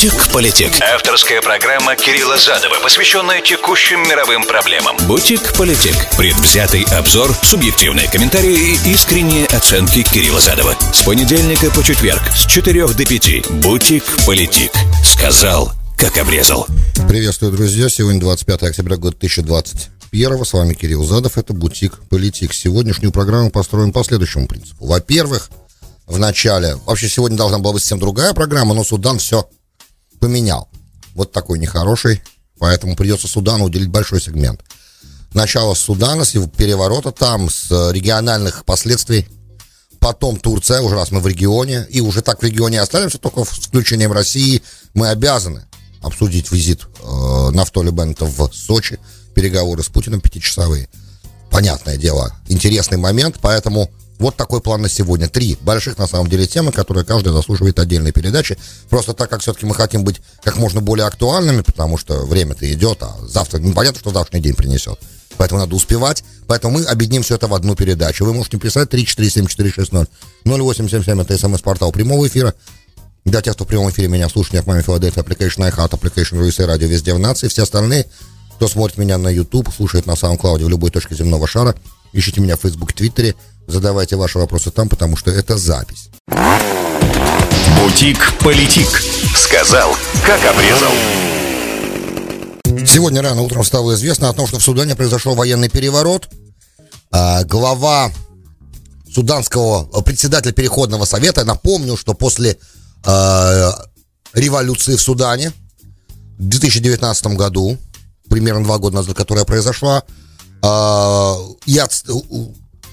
Бутик-политик. Авторская программа Кирилла Задова, посвященная текущим мировым проблемам. Бутик-политик. Предвзятый обзор, субъективные комментарии и искренние оценки Кирилла Задова. С понедельника по четверг с 4 до 5. Бутик-политик. Сказал, как обрезал. Приветствую, друзья. Сегодня 25 октября года 2021. С вами Кирилл Задов. Это Бутик Политик. Сегодняшнюю программу построим по следующему принципу. Во-первых, в начале, вообще сегодня должна была быть совсем другая программа, но Судан все поменял. Вот такой нехороший, поэтому придется Судану уделить большой сегмент. Начало Судана, с его переворота там, с региональных последствий. Потом Турция, уже раз мы в регионе, и уже так в регионе останемся, только с включением России мы обязаны обсудить визит э, Нафтоли Бента в Сочи, переговоры с Путиным пятичасовые. Понятное дело, интересный момент, поэтому вот такой план на сегодня. Три больших, на самом деле, темы, которые каждая заслуживает отдельной передачи. Просто так как все-таки мы хотим быть как можно более актуальными, потому что время-то идет, а завтра, непонятно, что завтрашний день принесет. Поэтому надо успевать. Поэтому мы объединим все это в одну передачу. Вы можете писать 347-460 0877, это смс-портал прямого эфира. Для тех, кто в прямом эфире меня слушает, маме Филадельфия, application iHeart, application RUSA, радио везде в нации. Все остальные, кто смотрит меня на YouTube, слушает на SoundCloud в любой точке земного шара, ищите меня в Facebook, Твиттере, Задавайте ваши вопросы там, потому что это запись. Бутик-политик. Сказал, как обрезал. Сегодня рано утром стало известно о том, что в Судане произошел военный переворот. А, глава суданского председателя Переходного совета, напомню, что после э, революции в Судане в 2019 году, примерно два года назад, которая произошла, э, я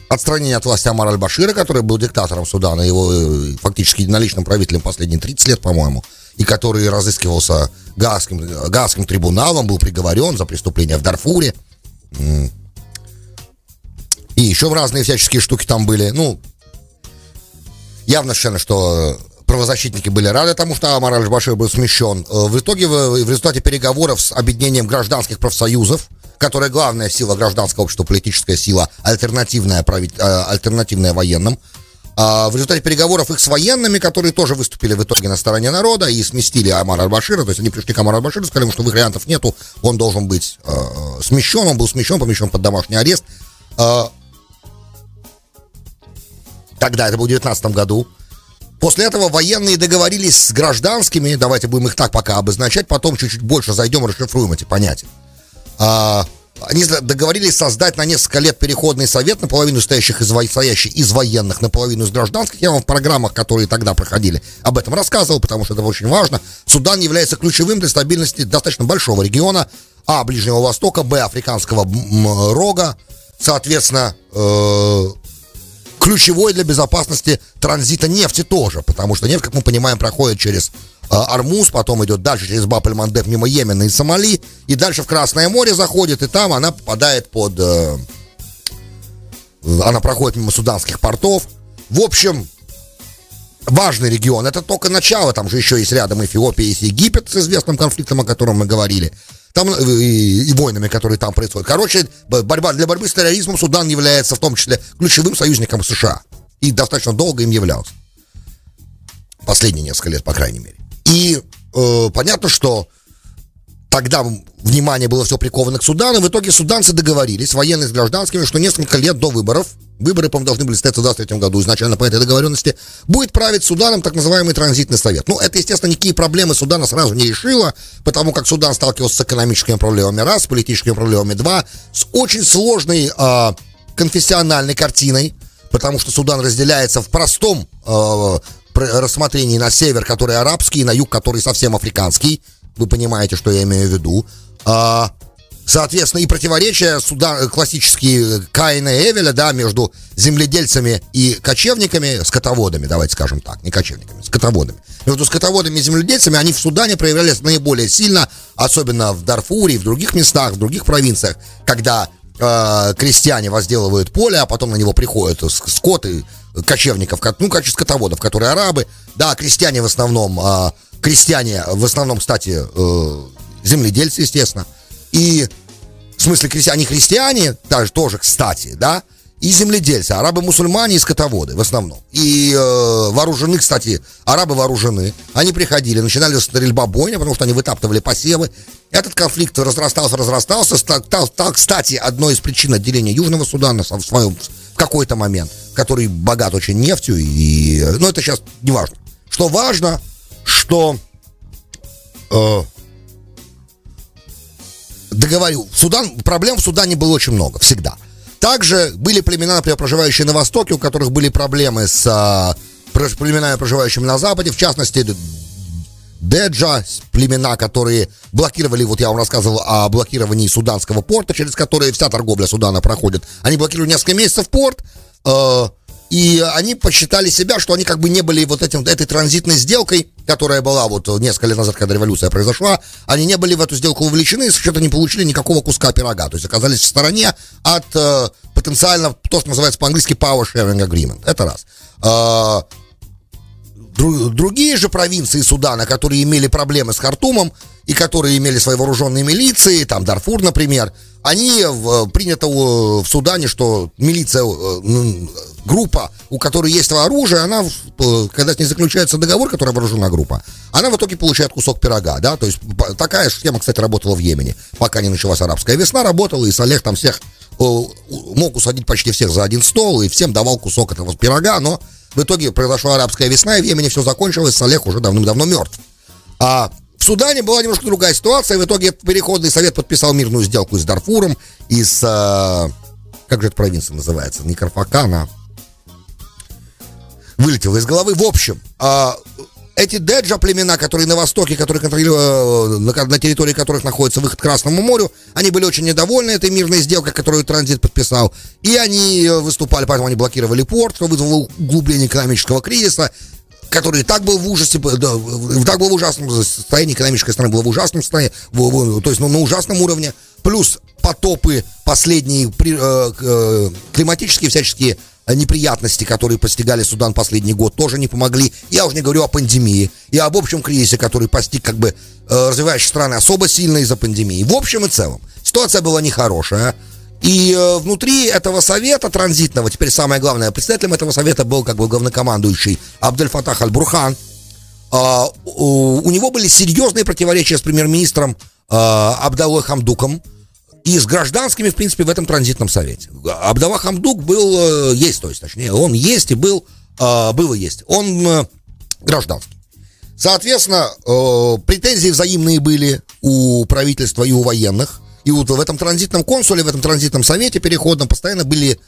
отстранение от власти Амара Аль-Башира, который был диктатором Судана, его э, фактически единоличным правителем последние 30 лет, по-моему, и который разыскивался Гаагским, Гаагским трибуналом, был приговорен за преступления в Дарфуре. И еще в разные всяческие штуки там были. Ну, явно совершенно, что правозащитники были рады тому, что Амар Аль-Башир был смещен. Э, в итоге, в результате переговоров с объединением гражданских профсоюзов, которая главная сила гражданского общества, политическая сила, альтернативная, прави, э, альтернативная военным. А в результате переговоров их с военными, которые тоже выступили в итоге на стороне народа и сместили Амара Аль-Башира, то есть они пришли к Амару Аль-Баширу, сказали что их вариантов нету, он должен быть э, смещен, он был смещен, помещен под домашний арест. Э, тогда, это был в 19 году, После этого военные договорились с гражданскими, давайте будем их так пока обозначать, потом чуть-чуть больше зайдем, расшифруем эти понятия. А, они договорились создать на несколько лет переходный совет, наполовину стоящих из, стоящий из военных, наполовину из гражданских. Я вам в программах, которые тогда проходили, об этом рассказывал, потому что это очень важно. Судан является ключевым для стабильности достаточно большого региона, а, Ближнего Востока, б, Африканского рога, соответственно, э, ключевой для безопасности транзита нефти тоже, потому что нефть, как мы понимаем, проходит через Армуз, потом идет дальше через Баб-эль-Мандеб мимо Йемена и Сомали, и дальше в Красное море заходит, и там она попадает под... Э, она проходит мимо суданских портов. В общем, важный регион. Это только начало, там же еще есть рядом Эфиопия, есть Египет с известным конфликтом, о котором мы говорили там э, и, и войнами, которые там происходят. Короче, борьба, для борьбы с терроризмом Судан является в том числе ключевым союзником США. И достаточно долго им являлся. Последние несколько лет, по крайней мере. И э, понятно, что тогда внимание было все приковано к Судану. В итоге суданцы договорились, военные с гражданскими, что несколько лет до выборов, выборы, по-моему, должны были состояться в 2023 году, изначально по этой договоренности, будет править Суданом так называемый транзитный совет. Ну, это, естественно, никакие проблемы Судана сразу не решило, потому как Судан сталкивался с экономическими проблемами раз, с политическими проблемами два, с очень сложной э, конфессиональной картиной, потому что Судан разделяется в простом э, рассмотрении на север, который арабский, на юг, который совсем африканский. Вы понимаете, что я имею в виду. А, соответственно, и противоречия суда, классические Каина и Эвеля, да, между земледельцами и кочевниками, скотоводами, давайте скажем так, не кочевниками, скотоводами. Между скотоводами и земледельцами они в Судане проявлялись наиболее сильно, особенно в Дарфуре в других местах, в других провинциях, когда э, крестьяне возделывают поле, а потом на него приходят скоты, кочевников, ну, как скотоводов, которые арабы, да, крестьяне в основном, э, крестьяне, в основном, кстати, э, земледельцы, естественно. И в смысле, крестьяне, христиане, даже тоже, кстати, да, и земледельцы, арабы-мусульмане и скотоводы в основном. И э, вооружены, кстати, арабы вооружены. Они приходили, начинали стрельба бойня, потому что они вытаптывали посевы. Этот конфликт разрастался, разрастался. Стал, стал, кстати, одной из причин отделения Южного Судана в своем в какой-то момент, который богат очень нефтью. И, но ну, это сейчас не важно. Что важно, что э, договорю, Судан, проблем в Судане было очень много, всегда. Также были племена, например, проживающие на Востоке, у которых были проблемы с а, племенами, проживающими на Западе, в частности, Деджа, племена, которые блокировали, вот я вам рассказывал о блокировании суданского порта, через который вся торговля Судана проходит. Они блокировали несколько месяцев порт, э, и они посчитали себя, что они как бы не были вот этим, этой транзитной сделкой, которая была вот несколько лет назад, когда революция произошла, они не были в эту сделку вовлечены, и что-то не получили никакого куска пирога. То есть оказались в стороне от э, потенциально, то, что называется по-английски power sharing agreement. Это раз. Э, другие же провинции Судана, которые имели проблемы с Хартумом, и которые имели свои вооруженные милиции, там Дарфур, например, они в, принято в Судане, что милиция, э, группа, у которой есть оружие, она, когда с ней заключается договор, которая вооружена группа, она в итоге получает кусок пирога, да, то есть такая схема, кстати, работала в Йемене, пока не началась арабская весна, работала, и Салех там всех мог усадить почти всех за один стол, и всем давал кусок этого пирога, но в итоге произошла арабская весна, и в Йемене все закончилось, Салех уже давным-давно мертв. А в Судане была немножко другая ситуация. В итоге Переходный совет подписал мирную сделку с Дарфуром, и с... Э, как же эта провинция называется? Не Карфакана. Вылетело из головы. В общем, э, эти деджа племена, которые на востоке, которые контролируют, на, на территории которых находится выход к Красному морю, они были очень недовольны этой мирной сделкой, которую транзит подписал. И они выступали, поэтому они блокировали порт, что вызвало углубление экономического кризиса который так был в ужасе, да, так был в ужасном состоянии, экономическая страна была в ужасном состоянии, в, в, то есть ну, на ужасном уровне, плюс потопы последние, э, э, климатические всяческие неприятности, которые постигали Судан последний год, тоже не помогли. Я уже не говорю о пандемии и об общем кризисе, который постиг как бы э, развивающие страны особо сильно из-за пандемии. В общем и целом, ситуация была нехорошая. И э, внутри этого совета транзитного, теперь самое главное, председателем этого совета был как бы главнокомандующий Абдель Фатах Аль-Бурхан. Э, у, него были серьезные противоречия с премьер-министром э, Абдалой Хамдуком и с гражданскими, в принципе, в этом транзитном совете. Абдалла Хамдук был, э, есть, то есть, точнее, он есть и был, э, был и есть. Он э, гражданский. Соответственно, претензии взаимные были у правительства и у военных. И вот в этом транзитном консуле, в этом транзитном совете переходном постоянно были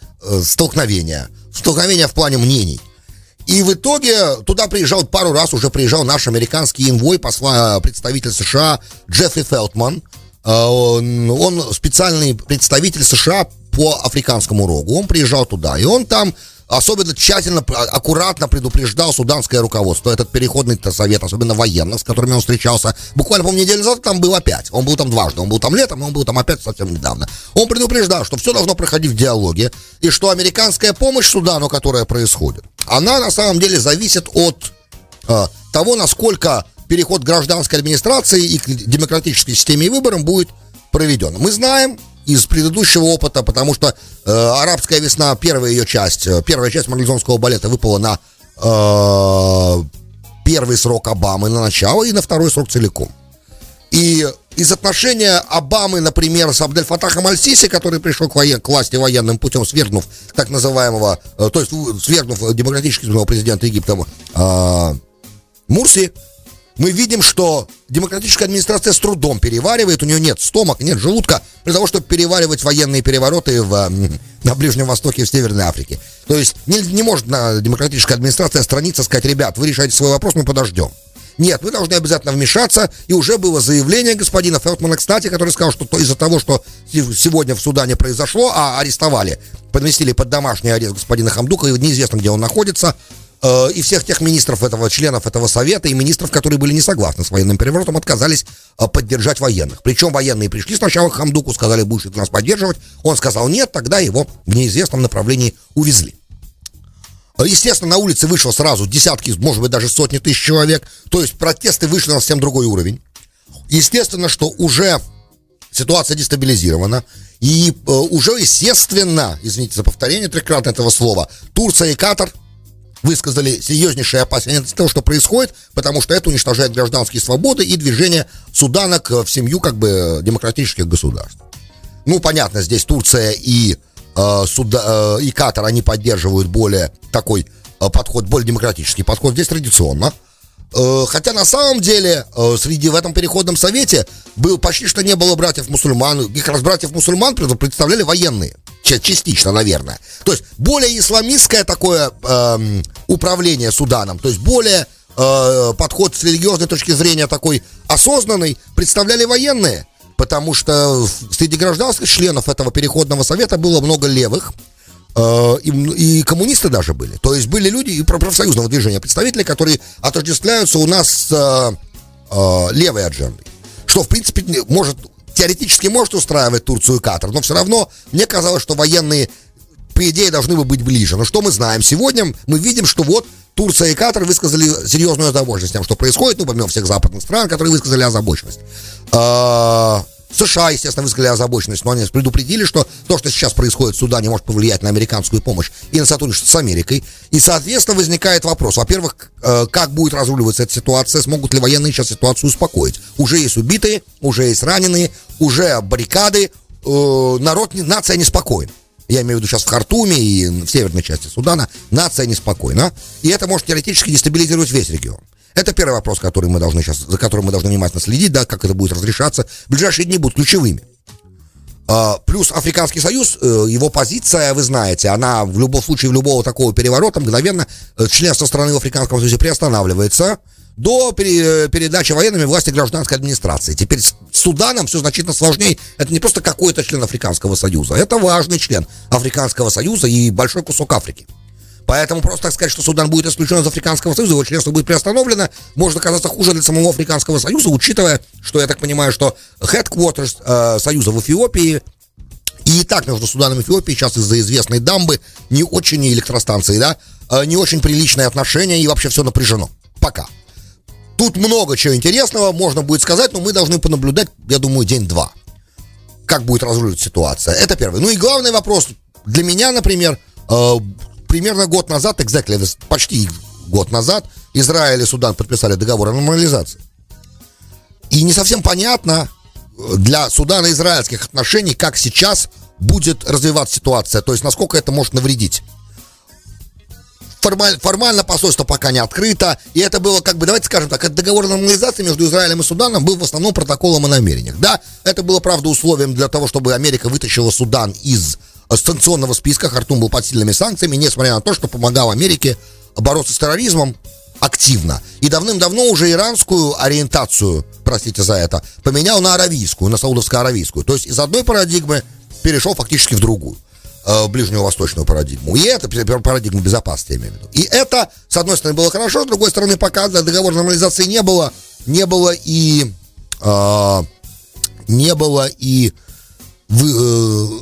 столкновения. Столкновения в плане мнений. И в итоге туда приезжал пару раз, уже приезжал наш американский инвой, посла, представитель США Джеффри Фелтман. Э, он, специальный представитель США по африканскому рогу. Он приезжал туда, и он там особенно тщательно, аккуратно предупреждал суданское руководство, этот переходный совет, особенно военных, с которыми он встречался. Буквально, по неделю назад там был опять. Он был там дважды. Он был там летом, он был там опять совсем недавно. Он предупреждал, что все должно проходить в диалоге, и что американская помощь Судану, которая происходит, она на самом деле зависит от э, того, насколько переход гражданской администрации и к демократической системе и выборам будет проведен. Мы знаем, из предыдущего опыта, потому что э, арабская весна, первая ее часть, э, первая часть марлезонского балета выпала на э, первый срок Обамы, на начало, и на второй срок целиком. И из отношения Обамы, например, с Абдель Фатахом Аль-Сиси, который пришел к, воен, к власти военным путем, свергнув так называемого, э, то есть свергнув демократического президента Египта э, Мурси, мы видим, что демократическая администрация с трудом переваривает, у нее нет стомок, нет желудка для того, чтобы переваривать военные перевороты в, на Ближнем Востоке и в Северной Африке. То есть не, не может демократическая администрация страница сказать, ребят, вы решаете свой вопрос, мы подождем. Нет, вы должны обязательно вмешаться. И уже было заявление господина Фелтмана, кстати, который сказал, что из-за того, что сегодня в Судане произошло, а арестовали, поместили под домашний арест господина Хамдука, и неизвестно, где он находится, Э, и всех тех министров этого, членов этого совета и министров, которые были не согласны с военным переворотом, отказались э, поддержать военных. Причем военные пришли сначала к Хамдуку, сказали, будешь нас поддерживать. Он сказал нет, тогда его в неизвестном направлении увезли. Э, естественно, на улице вышло сразу десятки, может быть, даже сотни тысяч человек. То есть протесты вышли на совсем другой уровень. Естественно, что уже ситуация дестабилизирована. И э, уже, естественно, извините за повторение трехкратно этого слова, Турция и Катар высказали серьезнейшие опасения от того, что происходит, потому что это уничтожает гражданские свободы и движение Судана к, в семью как бы демократических государств. Ну, понятно, здесь Турция и, э, Суда, э, и Катар, они поддерживают более такой э, подход, более демократический подход. Здесь традиционно. Э, хотя на самом деле э, среди в этом переходном совете был почти что не было братьев-мусульман. Их раз братьев-мусульман представляли военные. Частично, наверное. То есть более исламистское такое э, управление Суданом. То есть более э, подход с религиозной точки зрения такой осознанный представляли военные. Потому что среди гражданских членов этого переходного совета было много левых, и, и коммунисты даже были. То есть были люди и профсоюзного движения, представители, которые отождествляются у нас с э, э, левой аджендой. Что, в принципе, может, теоретически может устраивать Турцию и Катар, но все равно мне казалось, что военные, по идее, должны бы быть ближе. Но что мы знаем? Сегодня мы видим, что вот Турция и Катар высказали серьезную озабоченность тем, что происходит, ну, помимо всех западных стран, которые высказали озабоченность. США, естественно, высказали озабоченность, но они предупредили, что то, что сейчас происходит в Судане, может повлиять на американскую помощь и на сотрудничество с Америкой. И, соответственно, возникает вопрос. Во-первых, э, как будет разруливаться эта ситуация, смогут ли военные сейчас ситуацию успокоить? Уже есть убитые, уже есть раненые, уже баррикады, э, народ, нация неспокойна. Я имею в виду сейчас в Хартуме и в северной части Судана, нация неспокойна. И это может теоретически дестабилизировать весь регион. Это первый вопрос, который мы должны сейчас, за которым мы должны внимательно следить, да, как это будет разрешаться. Ближайшие дни будут ключевыми. А, плюс Африканский Союз, э, его позиция, вы знаете, она в любом случае, в любого такого переворота мгновенно э, членство страны в Африканском Союзе приостанавливается до передачи военными власти гражданской администрации. Теперь с Суданом все значительно сложнее. Это не просто какой-то член Африканского Союза, это важный член Африканского Союза и большой кусок Африки. Поэтому просто так сказать, что Судан будет исключен из Африканского Союза, его членство будет приостановлено, может оказаться хуже для самого Африканского Союза, учитывая, что я так понимаю, что headquarters э, Союза в Эфиопии и так между Суданом и Эфиопией сейчас из-за известной дамбы не очень электростанции, да, э, не очень приличные отношения и вообще все напряжено. Пока. Тут много чего интересного можно будет сказать, но мы должны понаблюдать, я думаю, день-два. Как будет разруливаться ситуация. Это первый. Ну и главный вопрос для меня, например, э, примерно год назад, exactly, почти год назад, Израиль и Судан подписали договор о нормализации. И не совсем понятно э, для Судана-израильских отношений, как сейчас будет развиваться ситуация, то есть насколько это может навредить. Формаль, формально посольство пока не открыто, и это было, как бы, давайте скажем так, это договор нормализации между Израилем и Суданом был в основном протоколом о намерениях. Да, это было, правда, условием для того, чтобы Америка вытащила Судан из санкционного списка. Хартум был под сильными санкциями, несмотря на то, что помогал Америке бороться с терроризмом активно. И давным-давно уже иранскую ориентацию, простите за это, поменял на аравийскую, на саудовско-аравийскую. То есть из одной парадигмы перешел фактически в другую э, ближневосточную парадигму. И это парадигма безопасности, я имею в виду. И это, с одной стороны, было хорошо, с другой стороны, пока договор нормализации не было, не было и э, не было и в, э,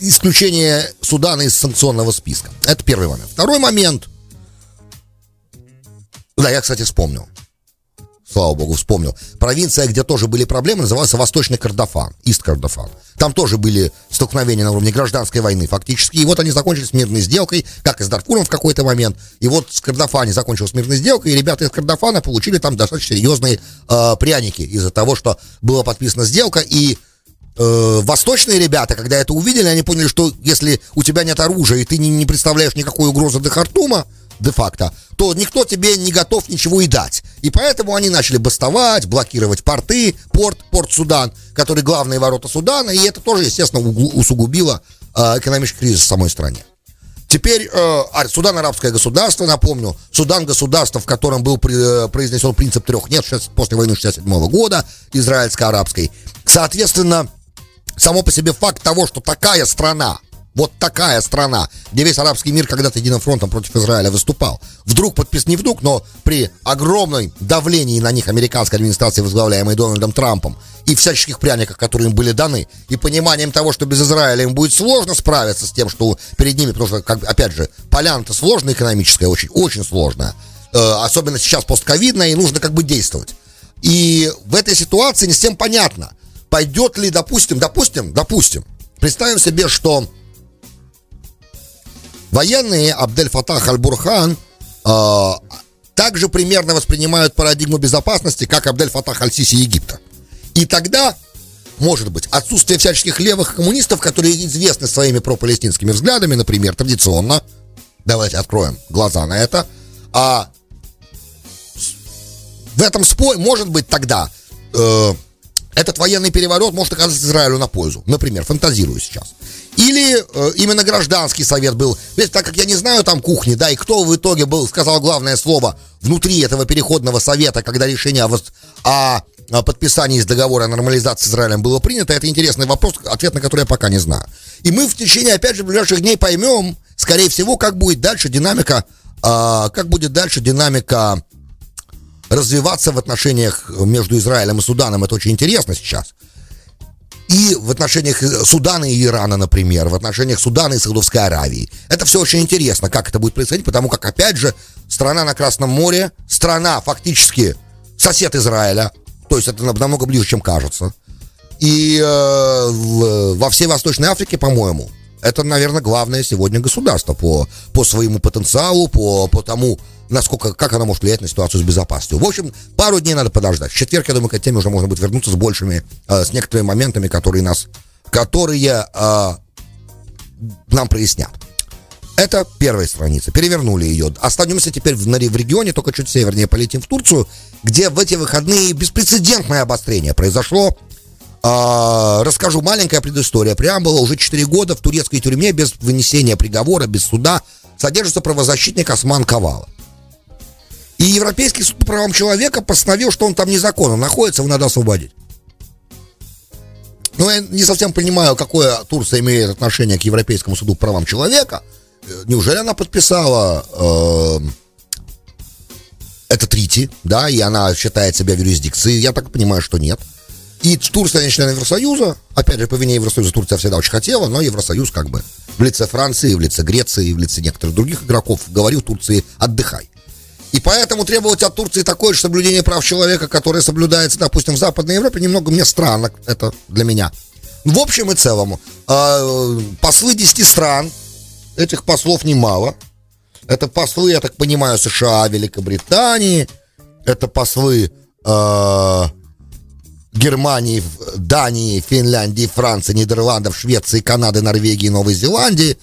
исключение Судана из санкционного списка. Это первый момент. Второй момент. Да, я, кстати, вспомнил. Слава богу, вспомнил. Провинция, где тоже были проблемы, называлась Восточный Кордофан, Ист Кордофан. Там тоже были столкновения на уровне гражданской войны фактически. И вот они закончились мирной сделкой, как и с Дарфуром в какой-то момент. И вот с Кордофане закончилась мирной сделкой, и ребята из Кордофана получили там достаточно серьезные э, пряники из-за того, что была подписана сделка, и э, восточные ребята, когда это увидели, они поняли, что если у тебя нет оружия и ты не, не представляешь никакой угрозы для Хартума, де-факто, то никто тебе не готов ничего и дать. И поэтому они начали бастовать, блокировать порты, порт, порт Судан, который главные ворота Судана, и это тоже, естественно, усугубило э, экономический кризис в самой стране. Теперь э, Судан арабское государство, напомню, Судан государство, в котором был при, э, произнесен принцип трех нет после войны 67 года, израильско-арабской. Соответственно, само по себе факт того, что такая страна, вот такая страна, где весь арабский мир когда-то единым фронтом против Израиля выступал, вдруг подпис не вдруг, но при огромной давлении на них американской администрации, возглавляемой Дональдом Трампом, и всяческих пряниках, которые им были даны, и пониманием того, что без Израиля им будет сложно справиться с тем, что перед ними, потому что, как, опять же, поляна-то сложная экономическая, очень, очень сложная, э, особенно сейчас постковидная, и нужно как бы действовать. И в этой ситуации не всем понятно – пойдет ли, допустим, допустим, допустим, представим себе, что военные Абдель Фатах Аль-Бурхан э, также примерно воспринимают парадигму безопасности, как Абдель Фатах Аль-Сиси Египта. И тогда, может быть, отсутствие всяческих левых коммунистов, которые известны своими пропалестинскими взглядами, например, традиционно, давайте откроем глаза на это, а в этом споре, может быть, тогда э, этот военный переворот может оказаться Израилю на пользу. Например, фантазирую сейчас. Или э, именно гражданский совет был. Ведь так как я не знаю там кухни, да, и кто в итоге был, сказал главное слово внутри этого переходного совета, когда решение о, о, о подписании договора о нормализации с Израилем было принято, это интересный вопрос, ответ на который я пока не знаю. И мы в течение, опять же, ближайших дней поймем, скорее всего, как будет дальше динамика, э, как будет дальше динамика развиваться в отношениях между Израилем и Суданом. Это очень интересно сейчас. И в отношениях Судана и Ирана, например, в отношениях Судана и Саудовской Аравии. Это все очень интересно, как это будет происходить, потому как, опять же, страна на Красном море, страна фактически сосед Израиля, то есть это намного ближе, чем кажется. И э, во всей Восточной Африке, по-моему, это, наверное, главное сегодня государство по, по своему потенциалу, по, по тому, насколько, как она может влиять на ситуацию с безопасностью. В общем, пару дней надо подождать. В четверг, я думаю, к этой теме уже можно будет вернуться с большими, э, с некоторыми моментами, которые нас, которые э, нам прояснят. Это первая страница. Перевернули ее. Останемся теперь в, в регионе, только чуть севернее полетим в Турцию, где в эти выходные беспрецедентное обострение произошло. А, расскажу маленькая предыстория. Преамбула уже 4 года в турецкой тюрьме без вынесения приговора, без суда содержится правозащитник Осман Кавала. И Европейский суд по правам человека постановил, что он там незаконно находится, его надо освободить. Но я не совсем понимаю, какое Турция имеет отношение к Европейскому суду по правам человека. Э, неужели она подписала э, это трити, да, и она считает себя в юрисдикции? Я так понимаю, что нет. И Турция не член Евросоюза. Опять же, по вине Евросоюза Турция всегда очень хотела, но Евросоюз как бы в лице Франции, в лице Греции, в лице некоторых других игроков говорил Турции «отдыхай». И поэтому требовать от Турции такое же соблюдение прав человека, которое соблюдается, допустим, в Западной Европе, немного мне странно это для меня. В общем и целом, э, послы 10 стран, этих послов немало. Это послы, я так понимаю, США, Великобритании, это послы э, Германии, Дании, Финляндии, Франции, Нидерландов, Швеции, Канады, Норвегии, Новой Зеландии,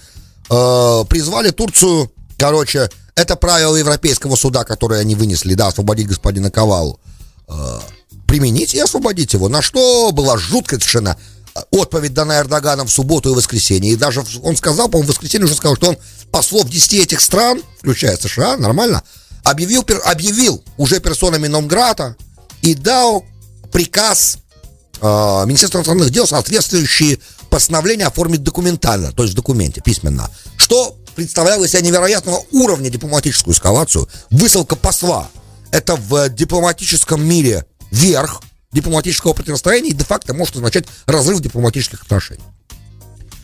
э, призвали Турцию, короче, это правило Европейского суда, которое они вынесли, да, освободить господина Ковалу. Э, применить и освободить его. На что была жуткая э, отповедь дана Эрдоганом в субботу и воскресенье. И даже он сказал, по-моему, в воскресенье уже сказал, что он послов 10 этих стран, включая США, нормально, объявил, объявил уже персонами Номграта и дал приказ э, Министерства иностранных дел, соответствующие постановления оформить документально, то есть в документе, письменно. Что представляла из себя невероятного уровня дипломатическую эскалацию. Высылка посла. Это в дипломатическом мире верх дипломатического противостояния и де-факто может означать разрыв дипломатических отношений.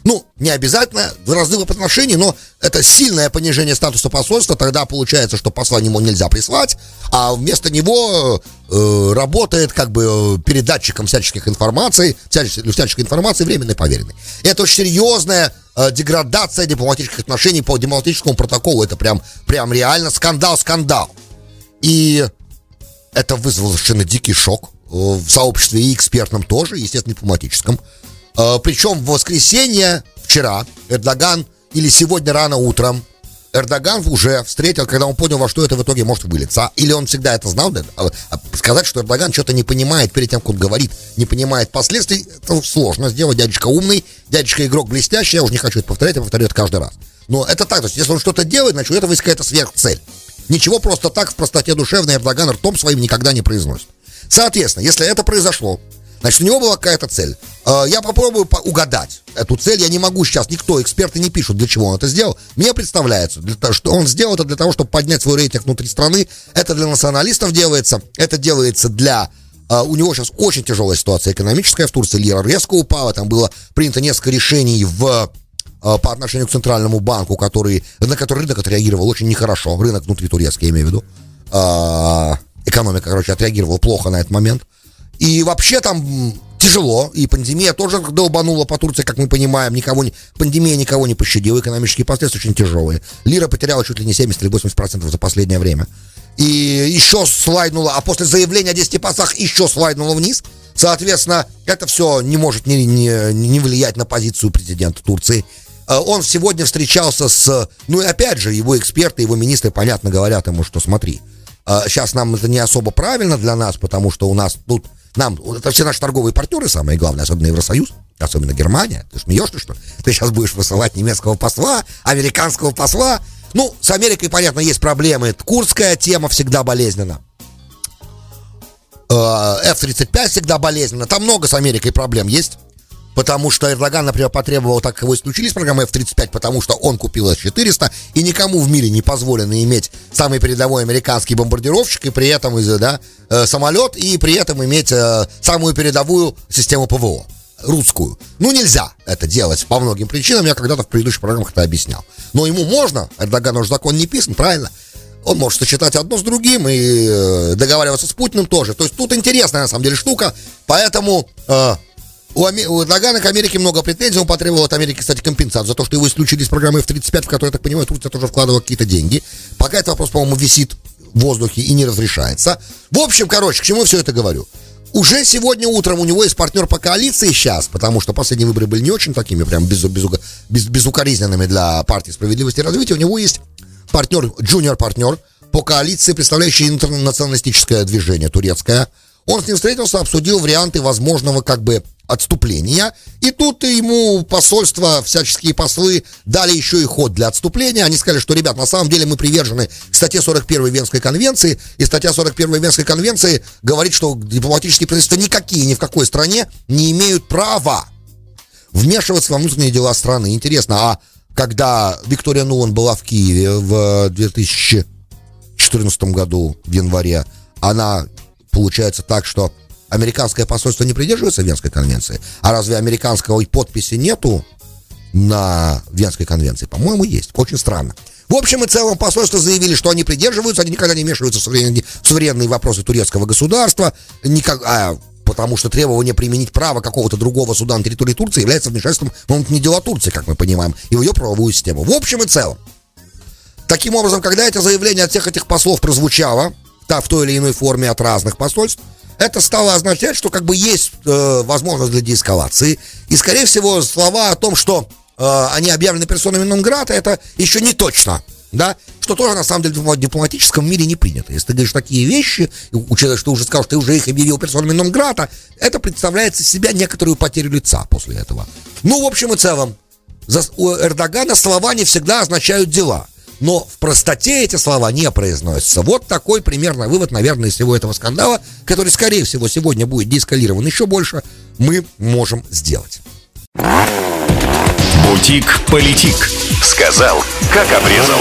Ну, не обязательно разрыв отношений, но это сильное понижение статуса посольства. Тогда получается, что посла ему нельзя прислать, а вместо него э, работает как бы передатчиком всяческих информаций, всяческой, всяческой информации временной поверенной. Это очень серьезная э, деградация дипломатических отношений по дипломатическому протоколу. Это прям, прям реально скандал-скандал. И это вызвало совершенно дикий шок э, в сообществе и экспертном тоже, естественно, дипломатическом. Э, Причем в воскресенье, вчера, Эрдоган, или сегодня рано утром, Эрдоган уже встретил, когда он понял, во что это в итоге может вылиться. Или он всегда это знал? А, а сказать, что Эрдоган что-то не понимает перед тем, как он говорит, не понимает последствий, это сложно сделать. Дядечка умный, дядечка игрок блестящий, я уже не хочу это повторять, я повторю это каждый раз. Но это так, то есть если он что-то делает, значит, у этого есть какая-то сверхцель. Ничего просто так в простоте душевной Эрдоган ртом своим никогда не произносит. Соответственно, если это произошло, Значит, у него была какая-то цель. А, я попробую угадать эту цель. Я не могу сейчас, никто, эксперты не пишут, для чего он это сделал. Мне представляется, для того, что он сделал это для того, чтобы поднять свой рейтинг внутри страны. Это для националистов делается. Это делается для Uh, у него сейчас очень тяжелая ситуация экономическая в Турции. Лира резко упала. Там было принято несколько решений в, uh, по отношению к центральному банку, который, на который рынок отреагировал очень нехорошо. Рынок внутри турецкий, я имею в виду. Uh, экономика, короче, отреагировала плохо на этот момент. И вообще там тяжело, и пандемия тоже долбанула по Турции, как мы понимаем, никого не, пандемия никого не пощадила, экономические последствия очень тяжелые. Лира потеряла чуть ли не 70 или 80% за последнее время. И еще слайднула, а после заявления о 10 пасах еще слайднула вниз. Соответственно, это все не может не, не, не влиять на позицию президента Турции. Э, он сегодня встречался с... Ну и опять же, его эксперты, его министры, понятно, говорят ему, что смотри, сейчас э, нам это не особо правильно для нас, потому что у нас тут... Нам, это все наши торговые партнеры, самые главные, особенно Евросоюз, особенно Германия. Ты смеешься, что Ты сейчас будешь высылать немецкого посла, американского посла. Ну, с Америкой, понятно, есть проблемы. Курская тема всегда болезненна. Э, F-35 всегда болезненно. Там много с Америкой проблем есть. Потому что Эрдоган, например, потребовал, так его исключили с программы F-35, потому что он купил С-400, и никому в мире не позволено иметь самый передовой американский бомбардировщик, и при этом да, э, самолет, и при этом иметь э, самую передовую систему ПВО русскую. Ну, нельзя это делать по многим причинам, я когда-то в предыдущих программах это объяснял. Но ему можно, Эрдогану уже закон не писан, правильно? Он может сочетать одно с другим и э, договариваться с Путиным тоже. То есть тут интересная на самом деле штука, поэтому э, у, Ами... у Эрдогана к Америке много претензий. Он потребовал от Америки, кстати, компенсацию за то, что его исключили из программы F-35, в которой, я так понимаю, Турция тоже вкладывала какие-то деньги. Пока этот вопрос, по-моему, висит в воздухе и не разрешается. В общем, короче, к чему все это говорю? Уже сегодня утром у него есть партнер по коалиции сейчас, потому что последние выборы были не очень такими, прям без, без, без, безукоризненными для партии справедливости и развития. У него есть партнер, джуниор-партнер по коалиции, представляющий интернационалистическое движение турецкое. Он с ним встретился, обсудил варианты возможного как бы отступления. И тут ему посольство, всяческие послы дали еще и ход для отступления. Они сказали, что, ребят, на самом деле мы привержены статье 41 Венской конвенции. И статья 41 Венской конвенции говорит, что дипломатические правительства никакие, ни в какой стране не имеют права вмешиваться во внутренние дела страны. Интересно, а когда Виктория Нулан была в Киеве в 2014 году, в январе, она, получается так, что американское посольство не придерживается Венской конвенции? А разве американского подписи нету на Венской конвенции? По-моему, есть. Очень странно. В общем и целом посольство заявили, что они придерживаются, они никогда не вмешиваются в суверенные, в суверенные вопросы турецкого государства, никак, а, потому что требование применить право какого-то другого суда на территории Турции является вмешательством в внутренние дела Турции, как мы понимаем, и в ее правовую систему. В общем и целом, таким образом, когда это заявление от всех этих послов прозвучало, да, в той или иной форме от разных посольств, это стало означать, что как бы есть э, возможность для деэскалации. И, скорее всего, слова о том, что э, они объявлены персонами Нонграта, это еще не точно. Да, что тоже на самом деле в дипломатическом мире не принято. Если ты говоришь такие вещи, учитывая, что ты уже сказал, что ты уже их объявил персонами Нонграта, это представляет из себя некоторую потерю лица после этого. Ну, в общем и целом, за, у Эрдогана слова не всегда означают дела но в простоте эти слова не произносятся. Вот такой примерно вывод, наверное, из всего этого скандала, который, скорее всего, сегодня будет деэскалирован еще больше, мы можем сделать. Бутик-политик. Сказал, как обрезал.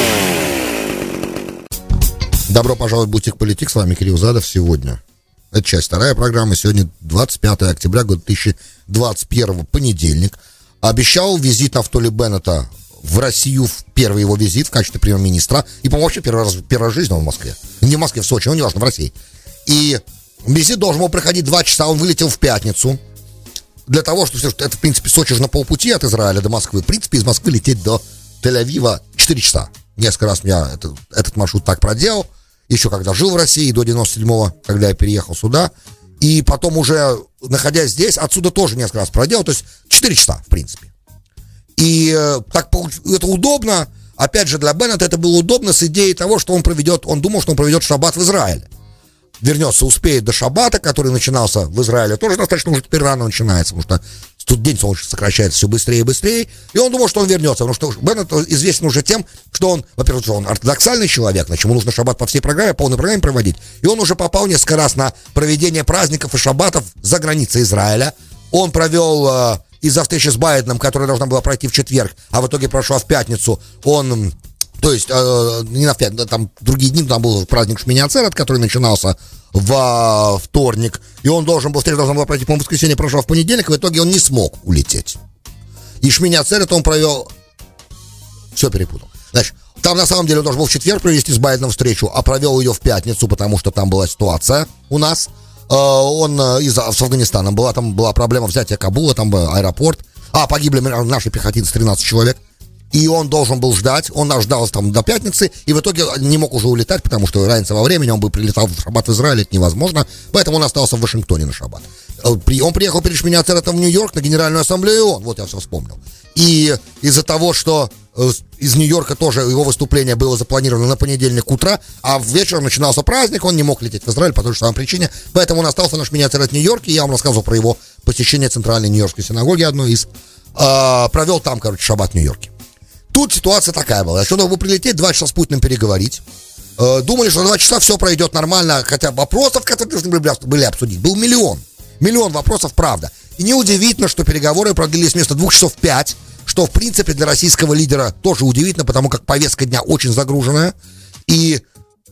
Добро пожаловать в Бутик-политик. С вами Кирилл Задов сегодня. Это часть вторая программа. Сегодня 25 октября года 2021, понедельник. Обещал визит Нафтоли Беннета в Россию в первый его визит в качестве премьер-министра. И, по-моему, вообще первый раз, первый раз в жизни он в Москве. Не в Москве, в Сочи, но неважно, в России. И визит должен был проходить два часа, он вылетел в пятницу. Для того, что это, в принципе, Сочи же на полпути от Израиля до Москвы. В принципе, из Москвы лететь до Тель-Авива 4 часа. Несколько раз я это, этот маршрут так проделал. Еще когда жил в России, до 97-го, когда я переехал сюда. И потом уже, находясь здесь, отсюда тоже несколько раз проделал. То есть 4 часа, в принципе. И э, так это удобно. Опять же, для Беннета это было удобно с идеей того, что он проведет, он думал, что он проведет шаббат в Израиле. Вернется, успеет до шаббата, который начинался в Израиле, тоже достаточно уже теперь рано начинается, потому что тут день солнечный сокращается все быстрее и быстрее, и он думал, что он вернется, потому что Беннет известен уже тем, что он, во-первых, он ортодоксальный человек, значит, ему нужно шаббат по всей программе, полной программе проводить, и он уже попал несколько раз на проведение праздников и шаббатов за границей Израиля, он провел э, из-за встречи с Байденом, которая должна была пройти в четверг, а в итоге прошла в пятницу, он то есть, э, не на пятницу, там другие дни, там был праздник Шминяцерет, который начинался во вторник, и он должен был, встреча должна была пройти, по-моему, воскресенье, прошла в понедельник, в итоге он не смог улететь. И Шминяцерет он провел... Все перепутал. Значит, там на самом деле он должен был в четверг провести с Байденом встречу, а провел ее в пятницу, потому что там была ситуация у нас. Он из с Афганистаном была, там была проблема взятия Кабула, там аэропорт. А, погибли наши пехотинцы, 13 человек и он должен был ждать, он ждал там до пятницы, и в итоге не мог уже улетать, потому что разница во времени, он бы прилетал в шаббат в Израиль, это невозможно, поэтому он остался в Вашингтоне на шаббат. Э, он приехал перед меня в Нью-Йорк на Генеральную Ассамблею ООН, вот я все вспомнил. И из-за того, что э, из Нью-Йорка тоже его выступление было запланировано на понедельник утра, а в вечер начинался праздник, он не мог лететь в Израиль по той же самой причине, поэтому он остался наш миниатюр в Нью-Йорке, и я вам рассказывал про его посещение центральной нью-йоркской синагоги, одной из, э, провел там, короче, шаббат в Нью-Йорке. Тут ситуация такая была. Что надо прилететь, два часа с Путиным переговорить. Э, думали, что два часа все пройдет нормально, хотя вопросов, которые должны были обсудить, был миллион. Миллион вопросов, правда. И неудивительно, что переговоры продлились вместо двух часов пять, что, в принципе, для российского лидера тоже удивительно, потому как повестка дня очень загруженная. И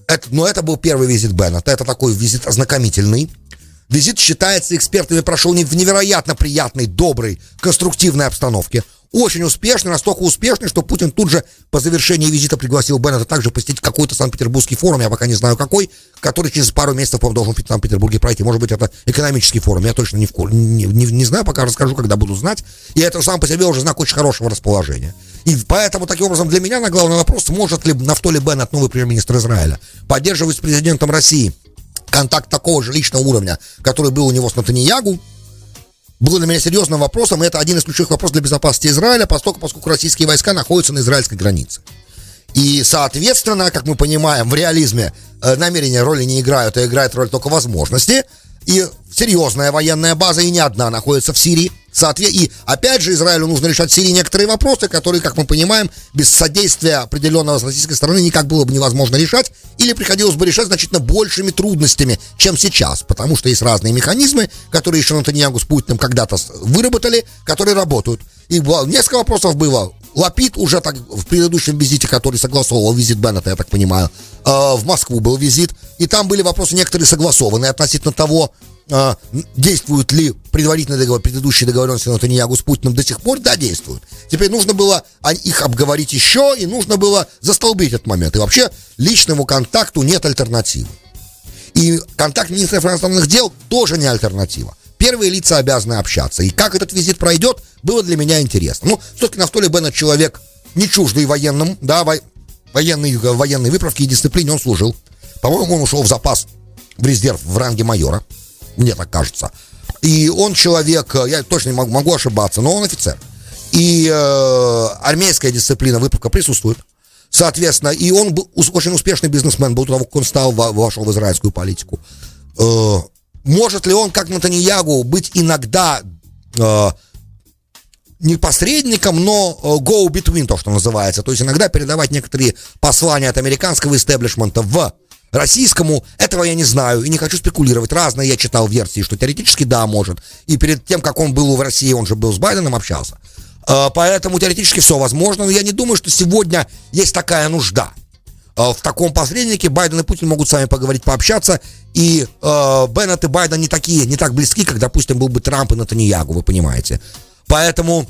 это, но это был первый визит Беннета. Это такой визит ознакомительный. Визит считается экспертами прошел в невероятно приятной, доброй, конструктивной обстановке очень успешный, настолько успешный, что Путин тут же по завершении визита пригласил Беннета также посетить какой-то Санкт-Петербургский форум, я пока не знаю какой, который через пару месяцев, по должен в Санкт-Петербурге пройти. Может быть, это экономический форум, я точно не, в, не, не, не знаю, пока расскажу, когда буду знать. И это сам по себе уже знак очень хорошего расположения. И поэтому, таким образом, для меня на главный вопрос, может ли Нафтоли Беннет, новый премьер-министр Израиля, поддерживать с президентом России контакт такого же личного уровня, который был у него с Натаньягу, было для меня серьезным вопросом, и это один из ключевых вопросов для безопасности Израиля, поскольку, поскольку российские войска находятся на израильской границе. И, соответственно, как мы понимаем, в реализме э, намерения роли не играют, а играет роль только возможности. И серьезная военная база, и не одна, находится в Сирии. И опять же Израилю нужно решать в Сирии некоторые вопросы, которые, как мы понимаем, без содействия определенного с российской стороны никак было бы невозможно решать, или приходилось бы решать значительно большими трудностями, чем сейчас, потому что есть разные механизмы, которые еще Натаньягу с Путиным когда-то выработали, которые работают. И несколько вопросов было. Лапид уже так в предыдущем визите, который согласовывал визит Беннета, я так понимаю, э, в Москву был визит, и там были вопросы некоторые согласованные относительно того, э, действуют ли предварительные договор, предыдущие договоренности Натаньягу с Путиным до сих пор, да, действуют. Теперь нужно было их обговорить еще, и нужно было застолбить этот момент. И вообще личному контакту нет альтернативы. И контакт министра иностранных дел тоже не альтернатива. Первые лица обязаны общаться. И как этот визит пройдет, было для меня интересно. Ну, все-таки Нафтоли Беннет человек не чуждый военным, да, во, военной, военной выправки и дисциплине он служил. По-моему, он ушел в запас в резерв в ранге майора мне так кажется. И он человек, э, я точно не могу, могу ошибаться, но он офицер. И э, армейская дисциплина выправка присутствует. Соответственно, и он был очень успешный бизнесмен, был того, как он стал, вошел в израильскую политику. Э, может ли он, как Натаньягу, быть иногда э, не посредником, но э, go between, то, что называется. То есть иногда передавать некоторые послания от американского истеблишмента в Российскому этого я не знаю и не хочу спекулировать. Разные я читал версии, что теоретически да, может. И перед тем, как он был в России, он же был с Байденом, общался. А, поэтому теоретически все возможно, но я не думаю, что сегодня есть такая нужда. А, в таком посреднике Байден и Путин могут с вами поговорить, пообщаться. И э, Беннет и Байден не такие, не так близки, как, допустим, был бы Трамп и Натаньягу, вы понимаете. Поэтому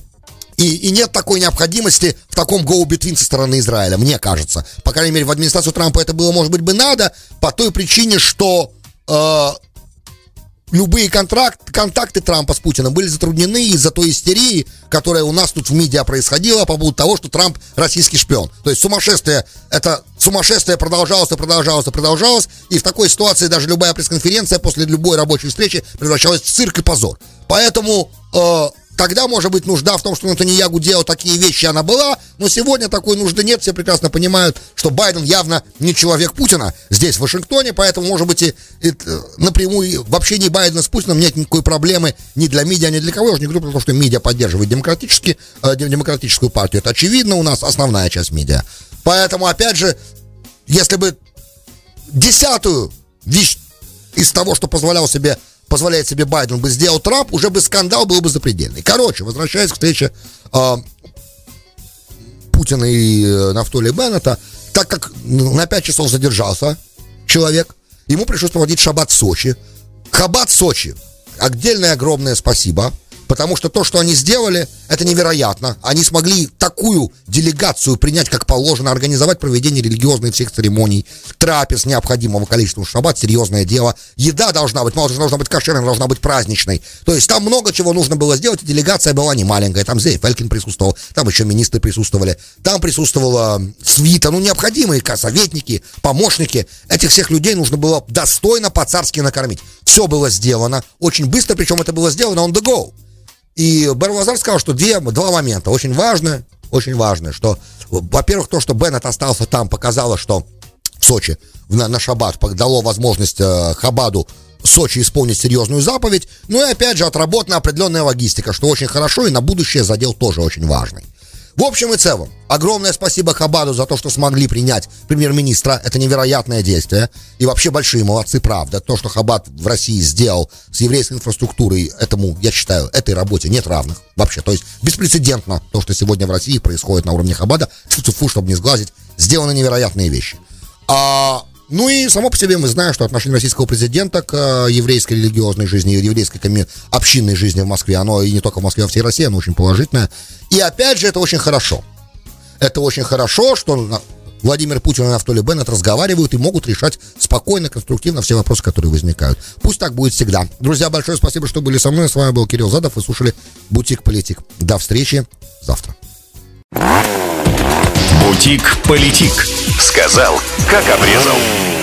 и, и нет такой необходимости в таком go-between со стороны Израиля, мне кажется. По крайней мере, в администрацию Трампа это было, может быть, бы надо, по той причине, что э, любые контракт, контакты Трампа с Путиным были затруднены из-за той истерии, которая у нас тут в медиа происходила по поводу того, что Трамп российский шпион. То есть сумасшествие, это сумасшествие продолжалось и продолжалось и продолжалось, и в такой ситуации даже любая пресс-конференция после любой рабочей встречи превращалась в цирк и позор. Поэтому э, Тогда, может быть, нужда в том, что Натаньягу делал такие вещи, она была, но сегодня такой нужды нет. Все прекрасно понимают, что Байден явно не человек Путина здесь, в Вашингтоне, поэтому, может быть, и, и напрямую в общении Байдена с Путиным нет никакой проблемы ни для медиа, ни для кого. Я уже не говорю про то, что медиа поддерживает демократически, э, демократическую партию. Это очевидно у нас основная часть медиа. Поэтому, опять же, если бы десятую вещь из того, что позволял себе позволяет себе Байден бы сделал Трамп, уже бы скандал был бы запредельный. Короче, возвращаясь к встрече э, Путина и э, Нафтоли Беннета, так как на 5 часов задержался человек, ему пришлось проводить шаббат в Сочи. Хаббат Сочи. Отдельное огромное спасибо, потому что то, что они сделали, Это невероятно. Они смогли такую делегацию принять, как положено, организовать проведение религиозных всех церемоний, трапез необходимого количества. Шаббат – серьезное дело. Еда должна быть, мало должна быть кошерной, должна быть праздничной. То есть там много чего нужно было сделать, и делегация была не маленькая. Там Зей Фелькин присутствовал, там еще министры присутствовали, там присутствовала свита, ну, необходимые советники, помощники. Этих всех людей нужно было достойно по-царски накормить. Все было сделано, очень быстро, причем это было сделано on the go. И Барвазар сказал, что две, два момента очень важные, очень важные, что, во-первых, то, что Беннет остался там, показало, что в Сочи на, на шаббат дало возможность э, Хабаду Сочи исполнить серьезную заповедь, ну и опять же отработана определенная логистика, что очень хорошо, и на будущее задел тоже очень важный. В общем и целом, огромное спасибо Хабаду за то, что смогли принять премьер-министра. Это невероятное действие. И вообще большие молодцы, правда. То, что Хабад в России сделал с еврейской инфраструктурой, этому, я считаю, этой работе нет равных. Вообще, то есть беспрецедентно то, что сегодня в России происходит на уровне Хабада. Фу-фу, чтобы не сглазить, сделаны невероятные вещи. А ну и само по себе мы знаем, что отношение российского президента к э, еврейской религиозной жизни, еврейской коми- общинной жизни в Москве, оно и не только в Москве, а всей России, оно очень положительное. И опять же, это очень хорошо. Это очень хорошо, что Владимир Путин и Анатолий Беннет разговаривают и могут решать спокойно, конструктивно все вопросы, которые возникают. Пусть так будет всегда. Друзья, большое спасибо, что были со мной. С вами был Кирилл Задов. Вы слушали «Бутик Политик». До встречи завтра. «Бутик Политик». Сказал, как обрезал.